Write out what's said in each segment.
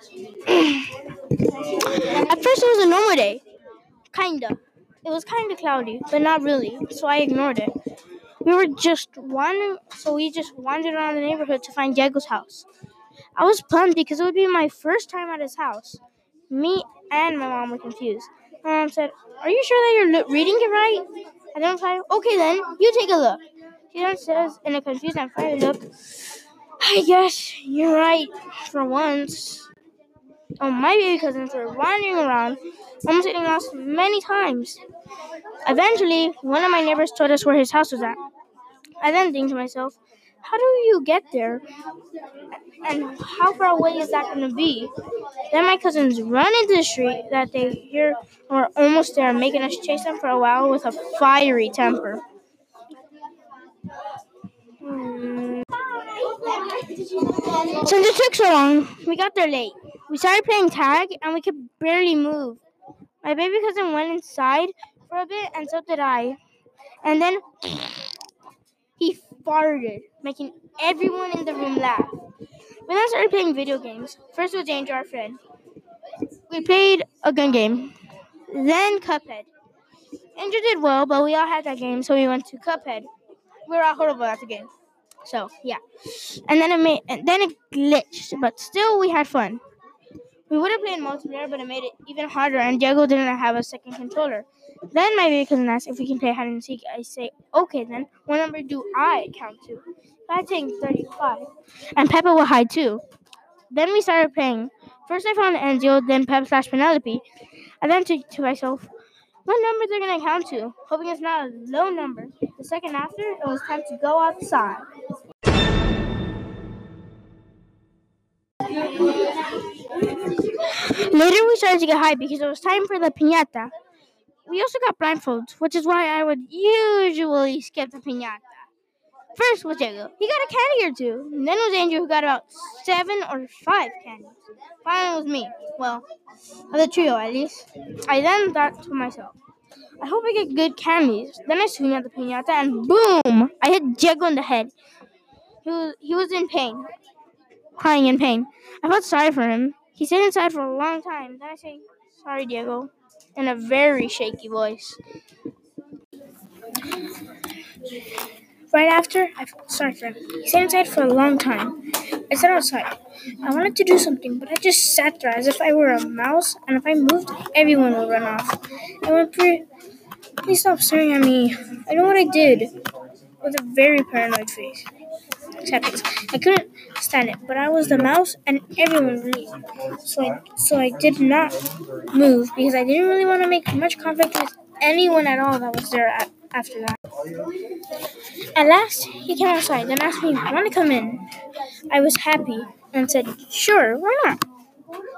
At first, it was a normal day. Kinda. It was kinda cloudy, but not really, so I ignored it. We were just wandering, so we just wandered around the neighborhood to find Diego's house. I was pumped because it would be my first time at his house. Me and my mom were confused. My mom said, Are you sure that you're lo- reading it right? I then replied, Okay, then, you take a look. She then says, in a confused and frightened look, I guess you're right for once. Oh, my baby cousins were wandering around, almost getting lost many times. Eventually, one of my neighbors told us where his house was at. I then think to myself, how do you get there? And how far away is that going to be? Then my cousins run into the street that they hear we're almost there, making us chase them for a while with a fiery temper. Hmm. Since it took so long, we got there late. We started playing tag and we could barely move. My baby cousin went inside for a bit and so did I. And then he farted, making everyone in the room laugh. We then started playing video games. First was Danger, our friend. We played a gun game. Then Cuphead. Angel did well, but we all had that game, so we went to Cuphead. We were all horrible at the game. So yeah. And then it made and then it glitched, but still we had fun. We would have played multiplayer, but it made it even harder, and Diego didn't have a second controller. Then my baby cousin asked if we can play hide and seek. I say, okay then. What number do I count to? I take 35. And Peppa will hide too. Then we started playing. First I found Enzio, then Pep slash Penelope. I then took to myself, what number they're gonna count to? Hoping it's not a low number. The second after, it was time to go outside. Later we started to get high because it was time for the piñata. We also got blindfolds, which is why I would usually skip the piñata. First was Diego. He got a candy or two. And then was Andrew, who got about seven or five candies. Finally was me. Well, of the trio at least. I then thought to myself, I hope I get good candies. Then I swing at the piñata and boom! I hit Diego in the head. He was, he was in pain, crying in pain. I felt sorry for him. He stayed inside for a long time. Then I say, Sorry, Diego, in a very shaky voice. Right after, I sorry for him. He stayed inside for a long time. I sat outside. I wanted to do something, but I just sat there as if I were a mouse, and if I moved, everyone would run off. I went, Please stop staring at me. I know what I did. With a very paranoid face. Acceptance. I couldn't stand it, but I was the mouse, and everyone leave. So I, so I did not move because I didn't really want to make much conflict with anyone at all that was there at, after that. At last, he came outside and asked me, Want to come in? I was happy and said, Sure, why not?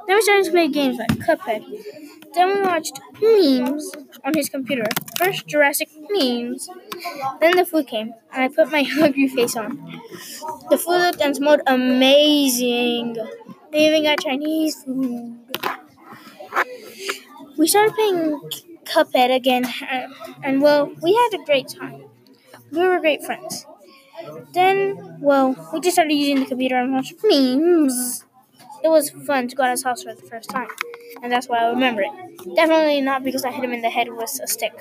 Then we started to play games like Cuphead. Then we watched memes on his computer. First Jurassic memes. Then the food came, and I put my hungry face on. The food looked and smelled amazing. They even got Chinese food. We started playing Cuphead again, and, and well, we had a great time. We were great friends. Then, well, we just started using the computer and watched memes. It was fun to go to his house for the first time, and that's why I remember it. Definitely not because I hit him in the head with a stick.